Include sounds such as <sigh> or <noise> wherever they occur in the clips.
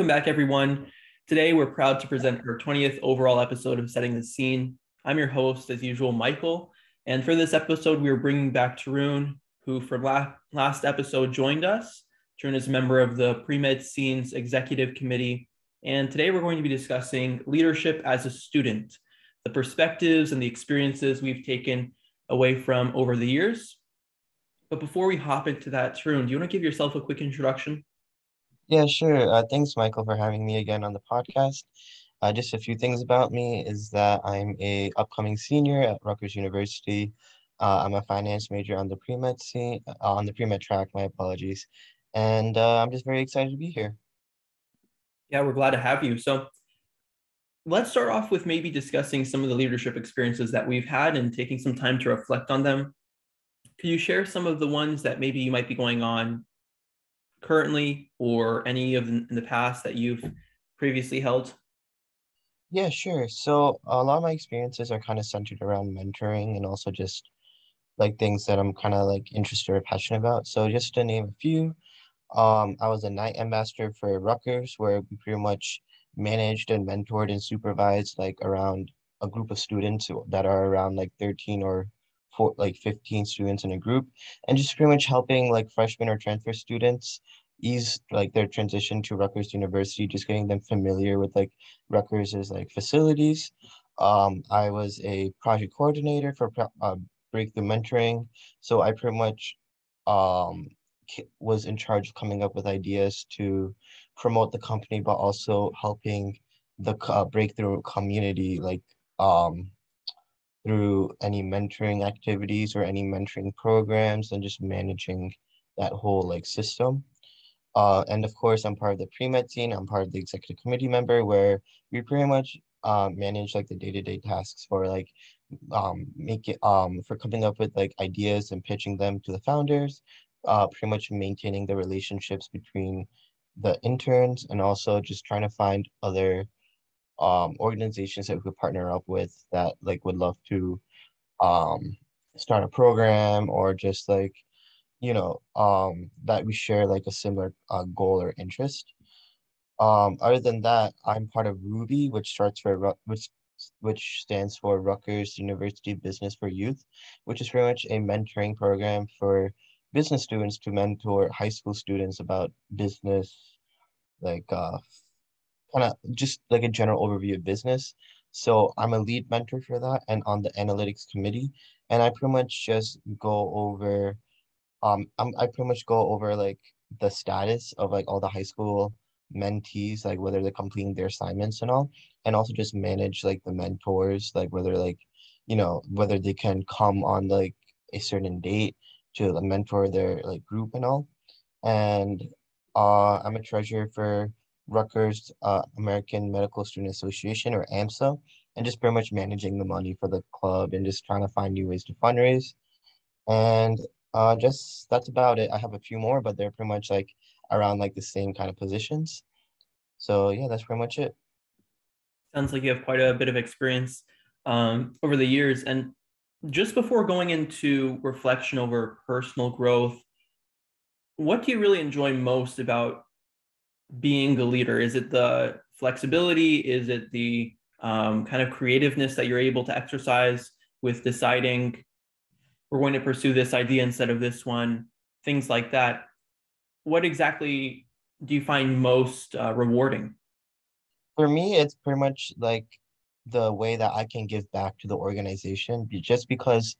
Welcome back, everyone. Today, we're proud to present our 20th overall episode of Setting the Scene. I'm your host, as usual, Michael. And for this episode, we are bringing back Tarun, who from la- last episode joined us. Tarun is a member of the Pre-Med Scenes Executive Committee. And today, we're going to be discussing leadership as a student, the perspectives and the experiences we've taken away from over the years. But before we hop into that, Tarun, do you want to give yourself a quick introduction? Yeah, sure. Uh, thanks, Michael, for having me again on the podcast. Uh, just a few things about me is that I'm a upcoming senior at Rutgers University. Uh, I'm a finance major on the pre-med scene, uh, on the pre-med track. My apologies, and uh, I'm just very excited to be here. Yeah, we're glad to have you. So, let's start off with maybe discussing some of the leadership experiences that we've had and taking some time to reflect on them. Could you share some of the ones that maybe you might be going on currently or any of in the past that you've previously held? Yeah, sure. So a lot of my experiences are kind of centered around mentoring and also just like things that I'm kind of like interested or passionate about. So just to name a few, um, I was a Knight ambassador for Rutgers, where we pretty much managed and mentored and supervised like around a group of students that are around like 13 or for like 15 students in a group and just pretty much helping like freshmen or transfer students ease like their transition to Rutgers University, just getting them familiar with like Rutgers's like facilities. Um, I was a project coordinator for uh, Breakthrough Mentoring, so I pretty much um, was in charge of coming up with ideas to promote the company, but also helping the uh, Breakthrough community like um, through any mentoring activities or any mentoring programs and just managing that whole like system. Uh, and of course, I'm part of the pre-med team. I'm part of the executive committee member where we pretty much um, manage like the day-to-day tasks for like um, make it um, for coming up with like ideas and pitching them to the founders, uh, pretty much maintaining the relationships between the interns and also just trying to find other um, organizations that we could partner up with that like would love to um, start a program or just like you know um, that we share like a similar uh, goal or interest. Um, other than that, I'm part of Ruby, which starts for which which stands for Rutgers University Business for Youth, which is pretty much a mentoring program for business students to mentor high school students about business, like uh, kind of just like a general overview of business. So I'm a lead mentor for that and on the analytics committee. And I pretty much just go over, um, I'm, I pretty much go over like the status of like all the high school mentees, like whether they're completing their assignments and all, and also just manage like the mentors, like whether like, you know, whether they can come on like a certain date to mentor their like group and all. And uh, I'm a treasurer for Rutgers uh, American Medical Student Association or AMSA, and just pretty much managing the money for the club and just trying to find new ways to fundraise. And uh, just that's about it. I have a few more, but they're pretty much like around like the same kind of positions. So yeah, that's pretty much it. Sounds like you have quite a bit of experience um, over the years. And just before going into reflection over personal growth, what do you really enjoy most about being the leader? Is it the flexibility? Is it the um, kind of creativeness that you're able to exercise with deciding we're going to pursue this idea instead of this one? Things like that. What exactly do you find most uh, rewarding? For me, it's pretty much like the way that I can give back to the organization just because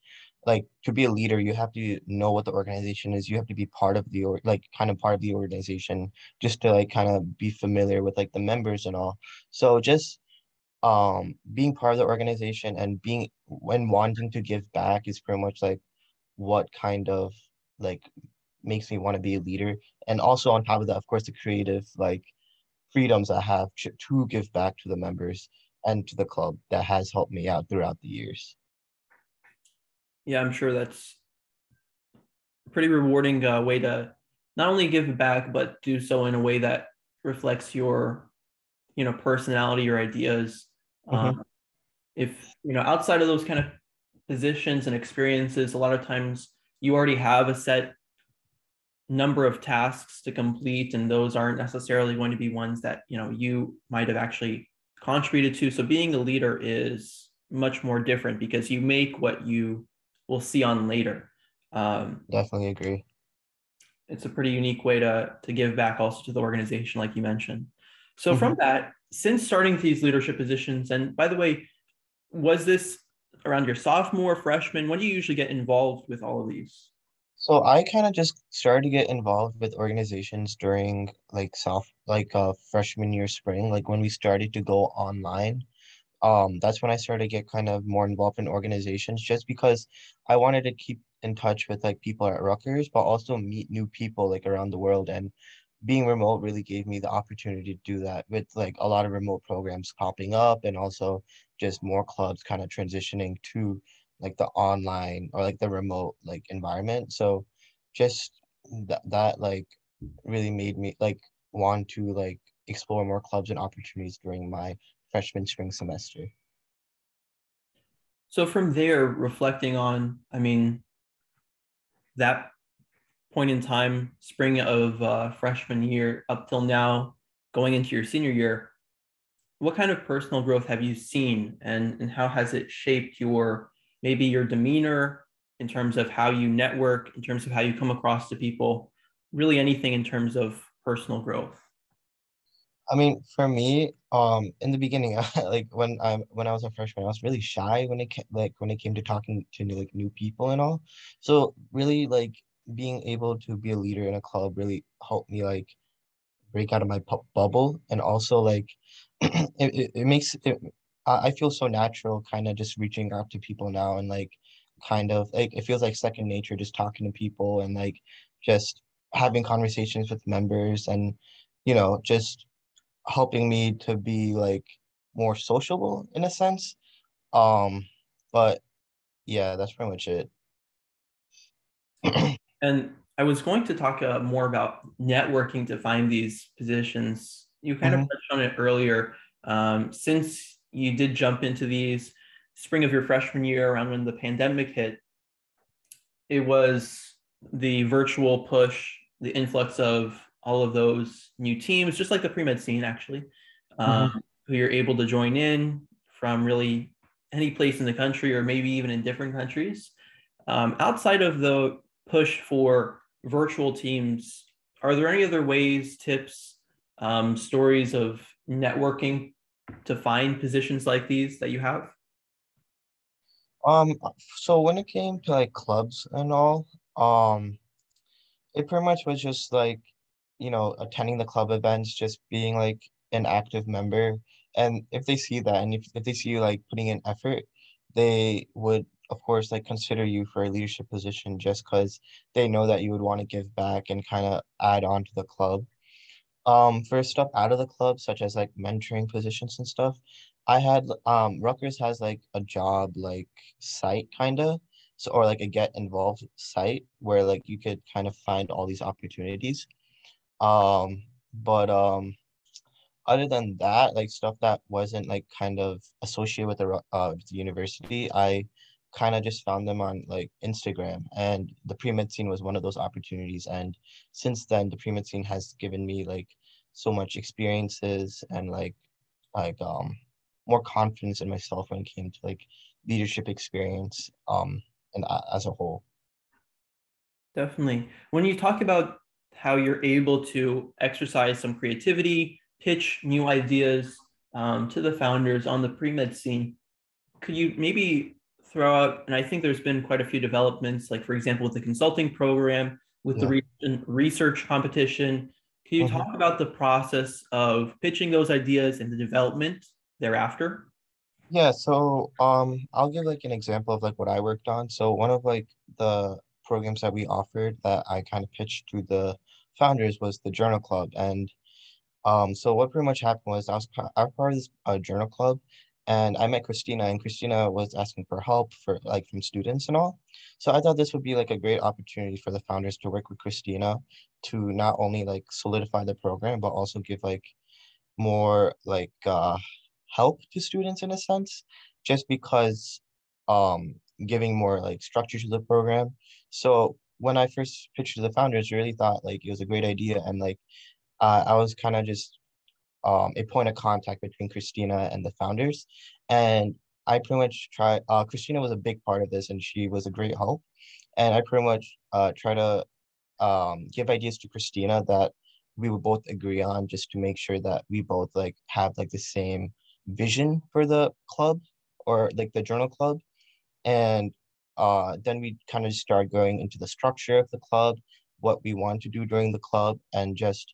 like to be a leader you have to know what the organization is. You have to be part of the or like kind of part of the organization just to like kind of be familiar with like the members and all. So just um being part of the organization and being when wanting to give back is pretty much like what kind of like makes me want to be a leader. And also on top of that of course the creative like freedoms i have to, to give back to the members and to the club that has helped me out throughout the years yeah, I'm sure that's a pretty rewarding uh, way to not only give back, but do so in a way that reflects your, you know, personality, your ideas. Mm-hmm. Um, if you know, outside of those kind of positions and experiences, a lot of times you already have a set number of tasks to complete and those aren't necessarily going to be ones that you know you might have actually contributed to so being a leader is much more different because you make what you will see on later. Um, definitely agree. it's a pretty unique way to to give back also to the organization like you mentioned. So mm-hmm. from that since starting these leadership positions and by the way was this around your sophomore freshman? When do you usually get involved with all of these? So I kind of just started to get involved with organizations during like soft like uh freshman year spring, like when we started to go online. Um, that's when I started to get kind of more involved in organizations just because I wanted to keep in touch with like people at Rutgers, but also meet new people like around the world. And being remote really gave me the opportunity to do that with like a lot of remote programs popping up and also just more clubs kind of transitioning to like the online or like the remote like environment so just that, that like really made me like want to like explore more clubs and opportunities during my freshman spring semester so from there reflecting on i mean that point in time spring of uh, freshman year up till now going into your senior year what kind of personal growth have you seen and, and how has it shaped your maybe your demeanor in terms of how you network, in terms of how you come across to people, really anything in terms of personal growth? I mean, for me, um, in the beginning, <laughs> like when I when I was a freshman, I was really shy when it came, like when it came to talking to like new people and all. So really, like being able to be a leader in a club really helped me like break out of my pu- bubble, and also like <clears throat> it, it, it makes it I feel so natural kind of just reaching out to people now and like kind of like it feels like second nature just talking to people and like just having conversations with members and you know just helping me to be like more sociable in a sense um but yeah that's pretty much it <clears throat> and i was going to talk uh, more about networking to find these positions you kind mm-hmm. of touched on it earlier um, since you did jump into these spring of your freshman year around when the pandemic hit. It was the virtual push, the influx of all of those new teams, just like the pre med scene, actually, um, mm-hmm. who you're able to join in from really any place in the country or maybe even in different countries. Um, outside of the push for virtual teams, are there any other ways, tips, um, stories of networking to find positions like these that you have? Um, so when it came to like clubs and all, um, it pretty much was just like, you know, attending the club events, just being like an active member. And if they see that and if, if they see you like putting in effort, they would of course like consider you for a leadership position just because they know that you would want to give back and kind of add on to the club. Um, for stuff out of the club, such as like mentoring positions and stuff, I had um Rutgers has like a job like site kind of so or like a get involved site where like you could kind of find all these opportunities. Um, but um, other than that, like stuff that wasn't like kind of associated with the uh the university, I kind of just found them on like Instagram. And the pre-med scene was one of those opportunities. And since then the pre-med scene has given me like so much experiences and like like um more confidence in myself when it came to like leadership experience um and uh, as a whole. Definitely. When you talk about how you're able to exercise some creativity pitch new ideas um, to the founders on the pre-med scene could you maybe throw out, and I think there's been quite a few developments, like for example, with the consulting program, with yeah. the re- research competition. Can you mm-hmm. talk about the process of pitching those ideas and the development thereafter? Yeah, so um, I'll give like an example of like what I worked on. So one of like the programs that we offered that I kind of pitched to the founders was the Journal Club, and um, so what pretty much happened was I was, part of this uh, Journal Club, and I met Christina and Christina was asking for help for like from students and all. So I thought this would be like a great opportunity for the founders to work with Christina to not only like solidify the program, but also give like more like uh, help to students in a sense, just because um, giving more like structure to the program. So when I first pitched to the founders, really thought like it was a great idea, and like uh, I was kind of just um, a point of contact between Christina and the founders, and I pretty much tried. Uh, Christina was a big part of this, and she was a great help, and I pretty much uh, try to um, give ideas to Christina that we would both agree on, just to make sure that we both like have like the same vision for the club or like the journal club, and uh, then we kind of start going into the structure of the club, what we want to do during the club, and just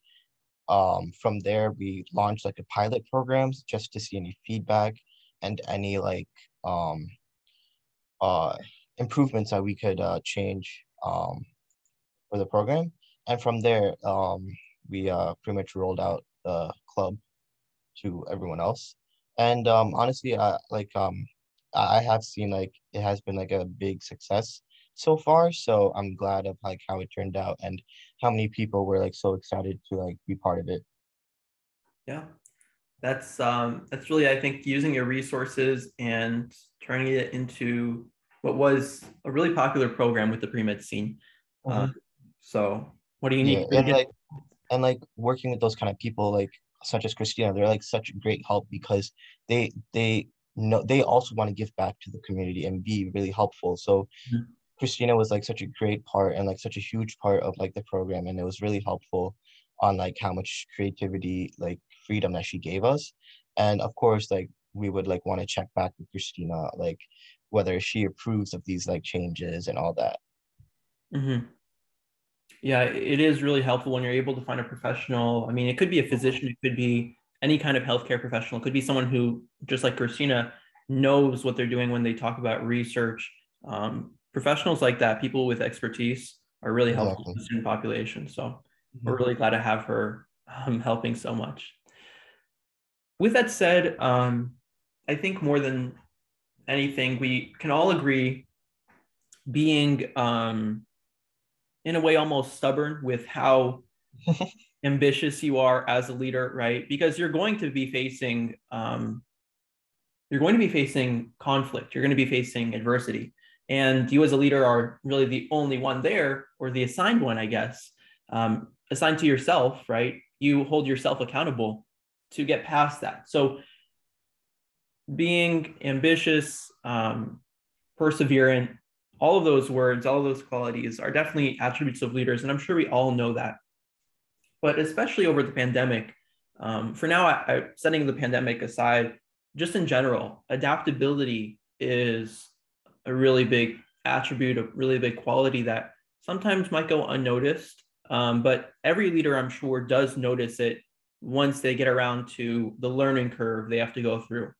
um, from there we launched like a pilot programs just to see any feedback and any like um, uh, improvements that we could uh, change um, for the program. And from there, um, we uh, pretty much rolled out the club to everyone else. And um, honestly, I like um, I have seen like it has been like a big success so far. So I'm glad of like how it turned out and how many people were like so excited to like be part of it. Yeah. That's um that's really I think using your resources and turning it into what was a really popular program with the pre-med scene. Mm-hmm. Uh, so what do you need? Yeah, and like and like working with those kind of people like such as Christina, they're like such great help because they they know they also want to give back to the community and be really helpful. So mm-hmm. Christina was like such a great part and like such a huge part of like the program and it was really helpful on like how much creativity like freedom that she gave us and of course like we would like want to check back with Christina like whether she approves of these like changes and all that mm-hmm. yeah it is really helpful when you're able to find a professional i mean it could be a physician it could be any kind of healthcare professional it could be someone who just like christina knows what they're doing when they talk about research um, professionals like that, people with expertise, are really helpful exactly. to the student population. So mm-hmm. we're really glad to have her um, helping so much. With that said, um, I think more than anything, we can all agree being, um, in a way, almost stubborn with how <laughs> ambitious you are as a leader, right? Because you're going to be facing, um, you're going to be facing conflict. You're going to be facing adversity and you as a leader are really the only one there or the assigned one i guess um, assigned to yourself right you hold yourself accountable to get past that so being ambitious um, perseverant all of those words all of those qualities are definitely attributes of leaders and i'm sure we all know that but especially over the pandemic um, for now I, I, setting the pandemic aside just in general adaptability is a really big attribute, a really big quality that sometimes might go unnoticed. Um, but every leader, I'm sure, does notice it once they get around to the learning curve they have to go through.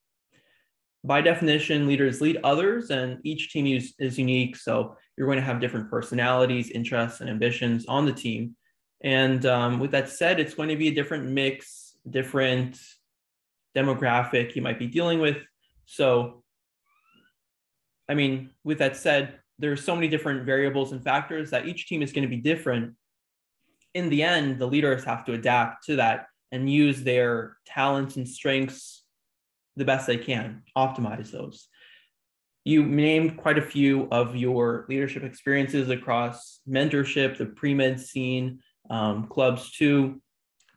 By definition, leaders lead others, and each team is, is unique. So you're going to have different personalities, interests, and ambitions on the team. And um, with that said, it's going to be a different mix, different demographic you might be dealing with. So I mean, with that said, there's so many different variables and factors that each team is going to be different. In the end, the leaders have to adapt to that and use their talents and strengths the best they can, optimize those. You named quite a few of your leadership experiences across mentorship, the pre med scene, um, clubs too.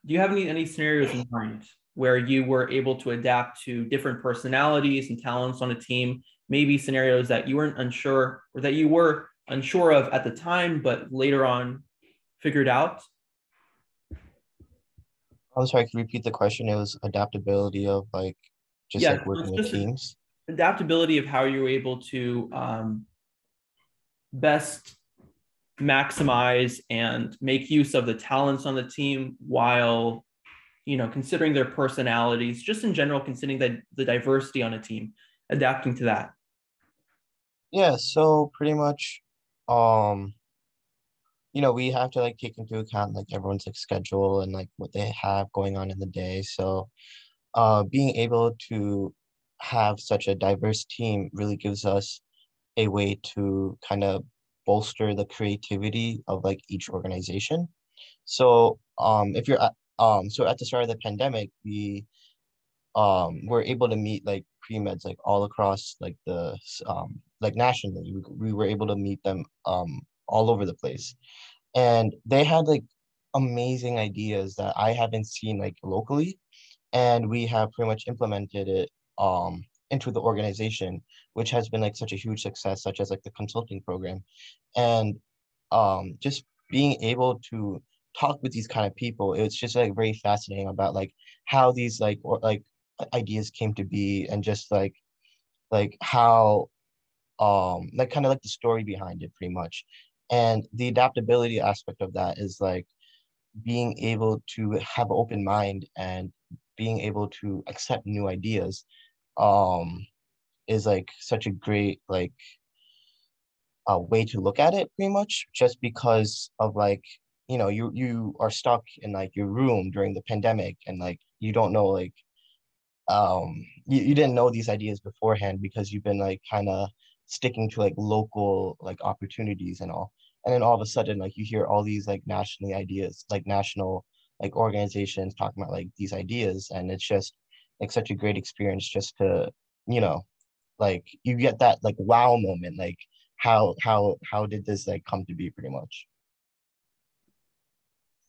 Do you have any, any scenarios in mind where you were able to adapt to different personalities and talents on a team maybe scenarios that you weren't unsure or that you were unsure of at the time, but later on figured out? I'm sorry, can you repeat the question? It was adaptability of like just yeah, like working with teams. Adaptability of how you're able to um, best maximize and make use of the talents on the team while you know considering their personalities just in general considering the, the diversity on a team adapting to that yeah, so pretty much, um, you know, we have to like take into account like everyone's like schedule and like what they have going on in the day. So, uh, being able to have such a diverse team really gives us a way to kind of bolster the creativity of like each organization. So, um, if you're at, um, so at the start of the pandemic, we um were able to meet like pre-meds like all across like the um like nationally we, we were able to meet them um all over the place. And they had like amazing ideas that I haven't seen like locally. And we have pretty much implemented it um into the organization, which has been like such a huge success, such as like the consulting program. And um just being able to talk with these kind of people, it's just like very fascinating about like how these like or like ideas came to be and just like like how um like kind of like the story behind it pretty much and the adaptability aspect of that is like being able to have an open mind and being able to accept new ideas um is like such a great like a way to look at it pretty much just because of like you know you you are stuck in like your room during the pandemic and like you don't know like um you, you didn't know these ideas beforehand because you've been like kind of sticking to like local like opportunities and all. And then all of a sudden like you hear all these like nationally ideas like national like organizations talking about like these ideas and it's just like such a great experience just to you know like you get that like wow moment like how how how did this like come to be pretty much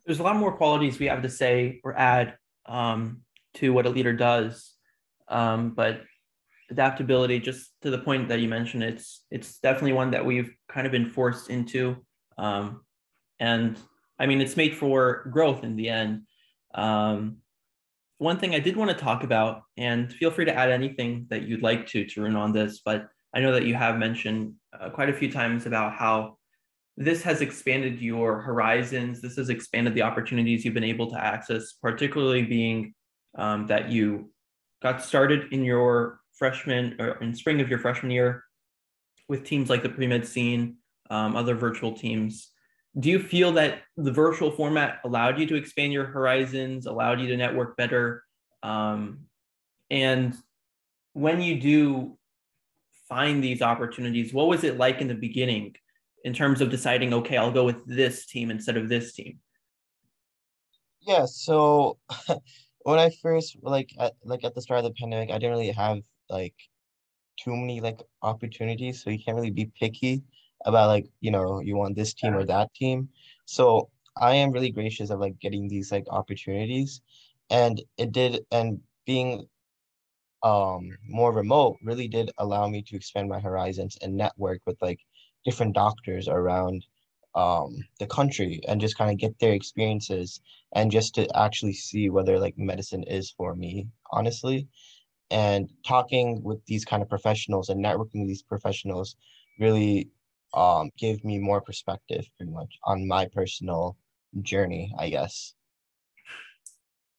there's a lot more qualities we have to say or add um, to what a leader does. Um, but adaptability, just to the point that you mentioned, it's it's definitely one that we've kind of been forced into. Um, and I mean, it's made for growth in the end. Um, one thing I did want to talk about, and feel free to add anything that you'd like to Tarun on this, but I know that you have mentioned uh, quite a few times about how this has expanded your horizons. This has expanded the opportunities you've been able to access, particularly being um, that you got started in your freshman or in spring of your freshman year with teams like the pre-med scene, um, other virtual teams. Do you feel that the virtual format allowed you to expand your horizons, allowed you to network better? Um, and when you do find these opportunities, what was it like in the beginning in terms of deciding, okay, I'll go with this team instead of this team? Yeah, so <laughs> when I first like at like at the start of the pandemic, I didn't really have like too many like opportunities, so you can't really be picky about like you know you want this team or that team. So I am really gracious of like getting these like opportunities, and it did and being um more remote really did allow me to expand my horizons and network with like different doctors around um, the country and just kind of get their experiences and just to actually see whether like medicine is for me, honestly. And talking with these kind of professionals and networking with these professionals really um, gave me more perspective pretty much on my personal journey, I guess.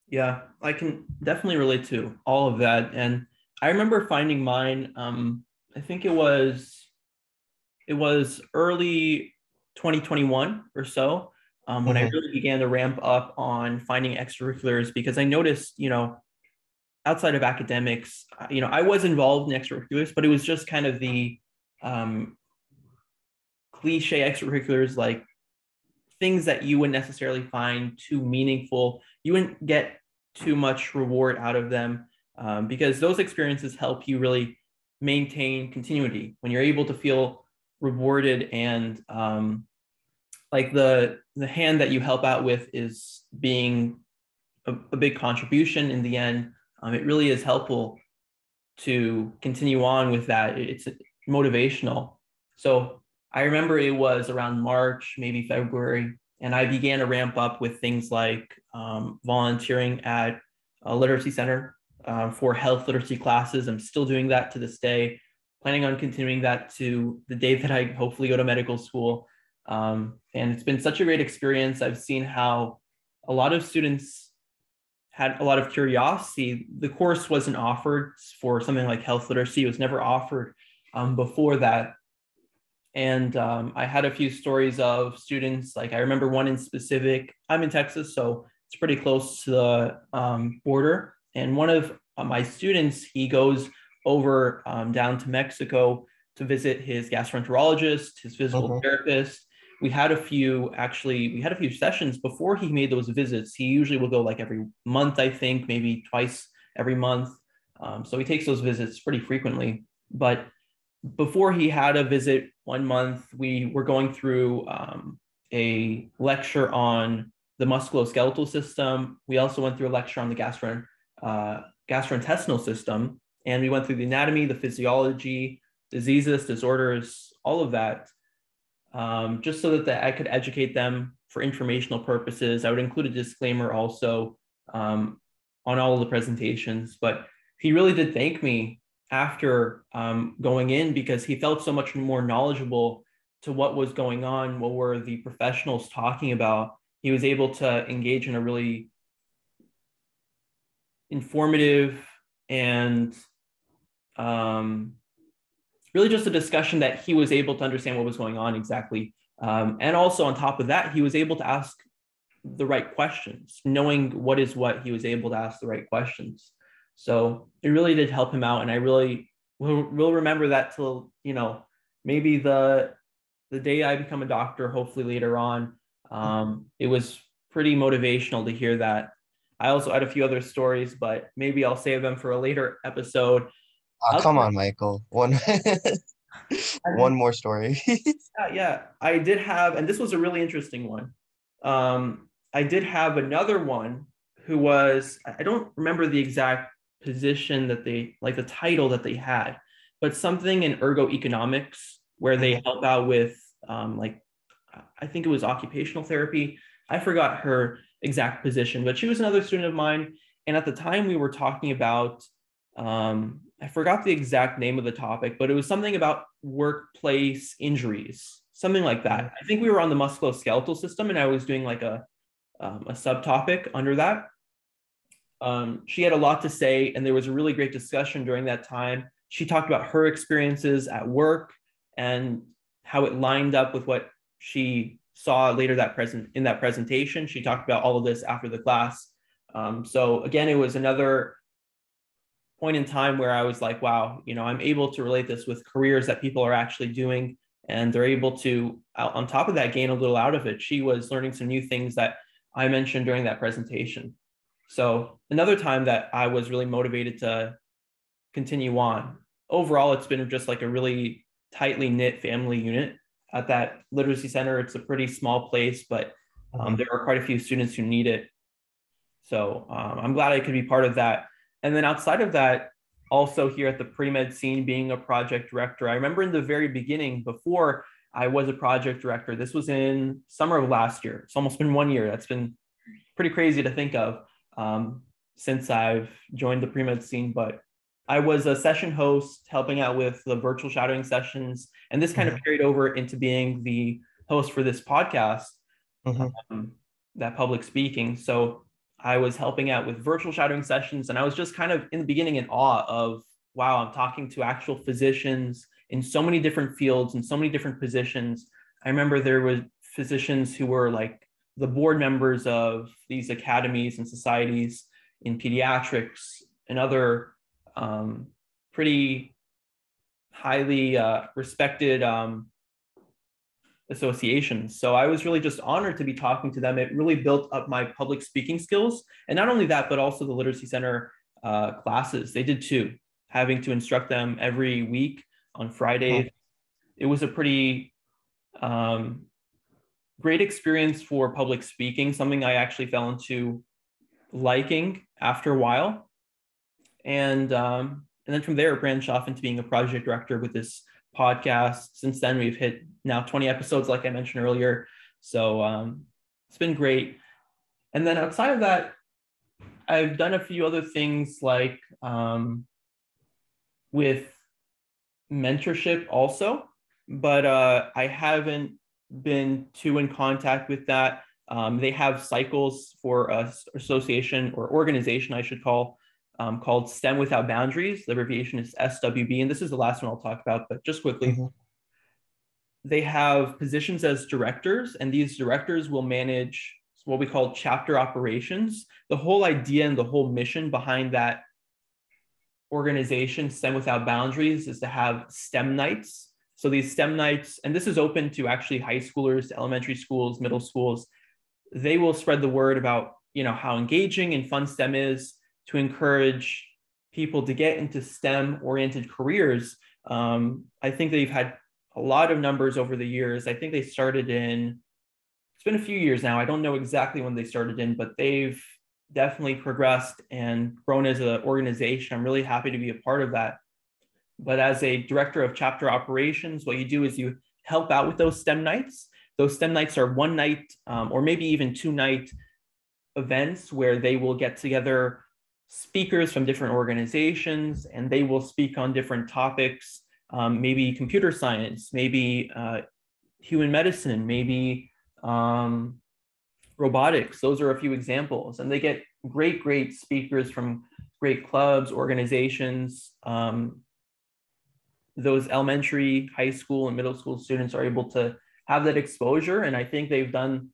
Yeah, I can definitely relate to all of that. And I remember finding mine, um, I think it was it was early 2021 or so um, when mm-hmm. I really began to ramp up on finding extracurriculars because I noticed, you know, outside of academics, uh, you know, I was involved in extracurriculars, but it was just kind of the um, cliche extracurriculars like things that you wouldn't necessarily find too meaningful. You wouldn't get too much reward out of them um, because those experiences help you really maintain continuity. When you're able to feel rewarded and um, like the the hand that you help out with is being a, a big contribution in the end um, it really is helpful to continue on with that. It's motivational. So i remember it was around march maybe february and i began to ramp up with things like um, volunteering at a literacy center uh, for health literacy classes i'm still doing that to this day planning on continuing that to the day that I hopefully go to medical school. Um, and it's been such a great experience. I've seen how a lot of students had a lot of curiosity. The course wasn't offered for something like health literacy, it was never offered um, before that. And um, I had a few stories of students, like I remember one in specific. I'm in Texas, so it's pretty close to the um, border. And one of uh, my students, he goes over um, down to Mexico to visit his gastroenterologist, his physical uh-huh. therapist. We had a few actually, we had a few sessions before he made those visits. He usually will go like every month, I think, maybe twice every month. Um, so he takes those visits pretty frequently. But before he had a visit one month, we were going through um, a lecture on the musculoskeletal system. We also went through a lecture on the gastro, uh, gastrointestinal system, and we went through the anatomy, the physiology, diseases, disorders, all of that, um, just so that the, I could educate them for informational purposes. I would include a disclaimer also um, on all of the presentations, but he really did thank me after um, going in because he felt so much more knowledgeable to what was going on, what were the professionals talking about. He was able to engage in a really informative and um, really just a discussion that he was able to understand what was going on exactly. Um, and also on top of that, he was able to ask the right questions, knowing what is what, he was able to ask the right questions. So it really did help him out. And I really will, will remember that till, you know, maybe the, the day I become a doctor, hopefully later on. Um, it was pretty motivational to hear that. I also had a few other stories, but maybe I'll save them for a later episode. Oh, come on, Michael. One <laughs> one more story. <laughs> yeah, yeah, I did have, and this was a really interesting one. Um, I did have another one who was, I don't remember the exact position that they like the title that they had, but something in ergonomics where they mm-hmm. help out with um, like I think it was occupational therapy. I forgot her exact position, but she was another student of mine. And at the time, we were talking about um, I forgot the exact name of the topic, but it was something about workplace injuries, something like that. Mm-hmm. I think we were on the musculoskeletal system, and I was doing like a um, a subtopic under that. Um, she had a lot to say, and there was a really great discussion during that time. She talked about her experiences at work and how it lined up with what she saw later that present in that presentation. She talked about all of this after the class. Um, so again, it was another point in time where I was like, wow, you know, I'm able to relate this with careers that people are actually doing, and they're able to, on top of that, gain a little out of it. She was learning some new things that I mentioned during that presentation. So another time that I was really motivated to continue on. Overall, it's been just like a really tightly knit family unit at that literacy center. It's a pretty small place, but um, mm-hmm. there are quite a few students who need it. So um, I'm glad I could be part of that. And then outside of that, also here at the pre-med scene, being a project director, I remember in the very beginning, before I was a project director, this was in summer of last year. It's almost been one year. That's been pretty crazy to think of um, since I've joined the pre-med scene, but I was a session host helping out with the virtual shadowing sessions. And this kind mm-hmm. of carried over into being the host for this podcast, mm-hmm. um, that public speaking. So I was helping out with virtual shadowing sessions. And I was just kind of in the beginning in awe of, wow, I'm talking to actual physicians in so many different fields and so many different positions. I remember there were physicians who were like the board members of these academies and societies in pediatrics and other um, pretty highly uh, respected um, associations. So I was really just honored to be talking to them. It really built up my public speaking skills. And not only that, but also the Literacy Center uh, classes. They did too, having to instruct them every week on Friday. It was a pretty um, great experience for public speaking, something I actually fell into liking after a while and um, and then from there branched off into being a project director with this podcast. Since then, we've hit now 20 episodes, like I mentioned earlier. So um, it's been great. And then outside of that, I've done a few other things like um, with mentorship also, but uh, I haven't been too in contact with that. Um, they have cycles for a association or organization, I should call, um, called STEM Without Boundaries. The abbreviation is SWB, and this is the last one I'll talk about, but just quickly. Mm-hmm. They have positions as directors, and these directors will manage what we call chapter operations. The whole idea and the whole mission behind that organization, STEM Without Boundaries, is to have STEM nights. So these STEM nights, and this is open to actually high schoolers, elementary schools, middle schools. They will spread the word about you know how engaging and fun STEM is to encourage people to get into STEM oriented careers Um, I think they've had a lot of numbers over the years. I think they started in, it's been a few years now. I don't know exactly when they started in, but they've definitely progressed and grown as an organization. I'm really happy to be a part of that. But as a director of chapter operations, what you do is you help out with those STEM nights. Those STEM nights are one night um, or maybe even two night events where they will get together speakers from different organizations and they will speak on different topics, um, maybe computer science, maybe uh, human medicine, maybe um, robotics. Those are a few examples. And they get great, great speakers from great clubs, organizations. Um, those elementary, high school, and middle school students are able to have that exposure. And I think they've done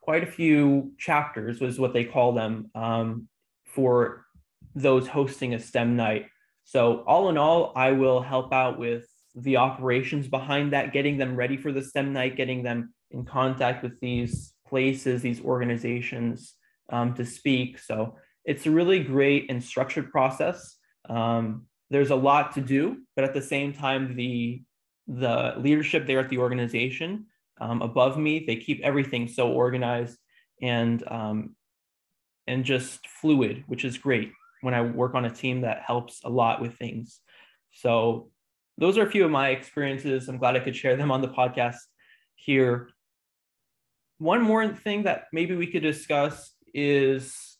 quite a few chapters, was what they call them, um, for those hosting a STEM night. So, all in all, I will help out with the operations behind that, getting them ready for the STEM night, getting them in contact with these places, these organizations um, to speak. So, it's a really great and structured process. Um, there's a lot to do, but at the same time, the the leadership there at the organization um, above me, they keep everything so organized and um, and just fluid, which is great when I work on a team that helps a lot with things. So those are a few of my experiences. I'm glad I could share them on the podcast here. One more thing that maybe we could discuss is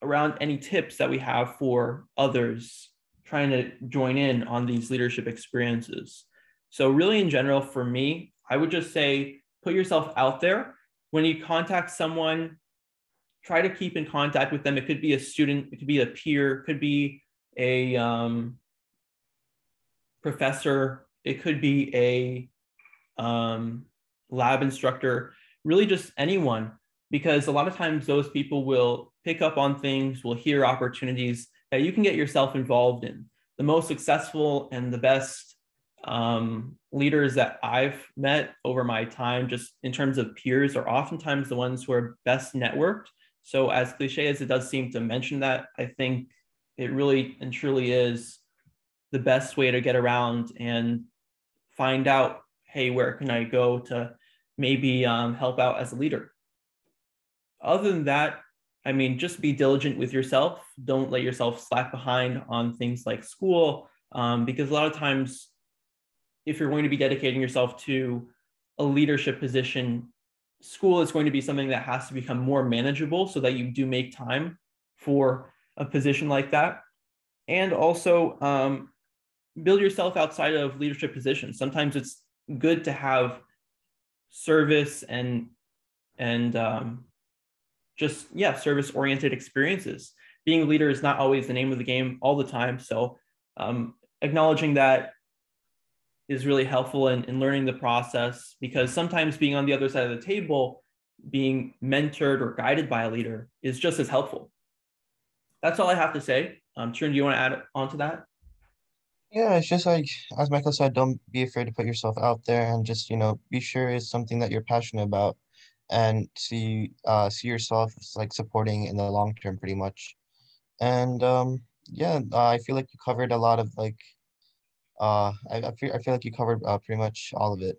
around any tips that we have for others trying to join in on these leadership experiences. So, really, in general, for me, I would just say put yourself out there. When you contact someone, try to keep in contact with them. It could be a student, it could be a peer, it could be a um, professor, it could be a um, lab instructor, really just anyone, because a lot of times those people will pick up on things, will hear opportunities that you can get yourself involved in. The most successful and the best um, leaders that I've met over my time, just in terms of peers, are oftentimes the ones who are best networked so, as cliche as it does seem to mention that, I think it really and truly is the best way to get around and find out hey, where can I go to maybe um, help out as a leader? Other than that, I mean, just be diligent with yourself. Don't let yourself slack behind on things like school, um, because a lot of times, if you're going to be dedicating yourself to a leadership position, school is going to be something that has to become more manageable so that you do make time for a position like that. And also um, build yourself outside of leadership positions. Sometimes it's good to have service and and um, just yeah service oriented experiences being a leader is not always the name of the game all the time so um, acknowledging that is really helpful in, in learning the process because sometimes being on the other side of the table, being mentored or guided by a leader is just as helpful. That's all I have to say. Um, Tarun, do you want to add on to that? Yeah, it's just like as Michael said, don't be afraid to put yourself out there and just, you know, be sure it's something that you're passionate about and see uh see yourself like supporting in the long term pretty much. And um yeah, I feel like you covered a lot of like uh, I, I, feel, I feel like you covered uh, pretty much all of it.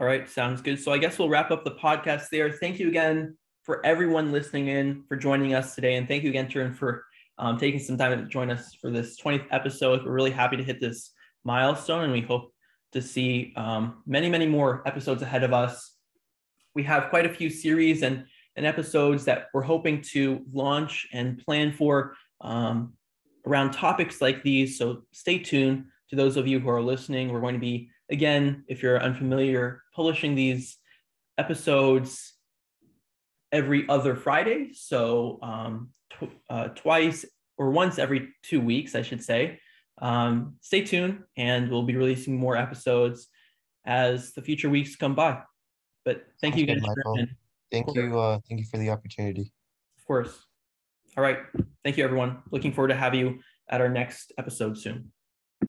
All right, sounds good. So I guess we'll wrap up the podcast there. Thank you again for everyone listening in, for joining us today. And thank you again, Tarun, for um, taking some time to join us for this 20th episode. We're really happy to hit this milestone and we hope to see um, many, many more episodes ahead of us. We have quite a few series and, and episodes that we're hoping to launch and plan for um, around topics like these. So stay tuned to those of you who are listening. We're going to be, again, if you're unfamiliar, publishing these episodes every other Friday. So um, tw- uh, twice or once every two weeks, I should say. Um, stay tuned and we'll be releasing more episodes as the future weeks come by. But thank you again. Thank you. Uh, thank you for the opportunity. Of course. All right. Thank you, everyone. Looking forward to have you at our next episode soon.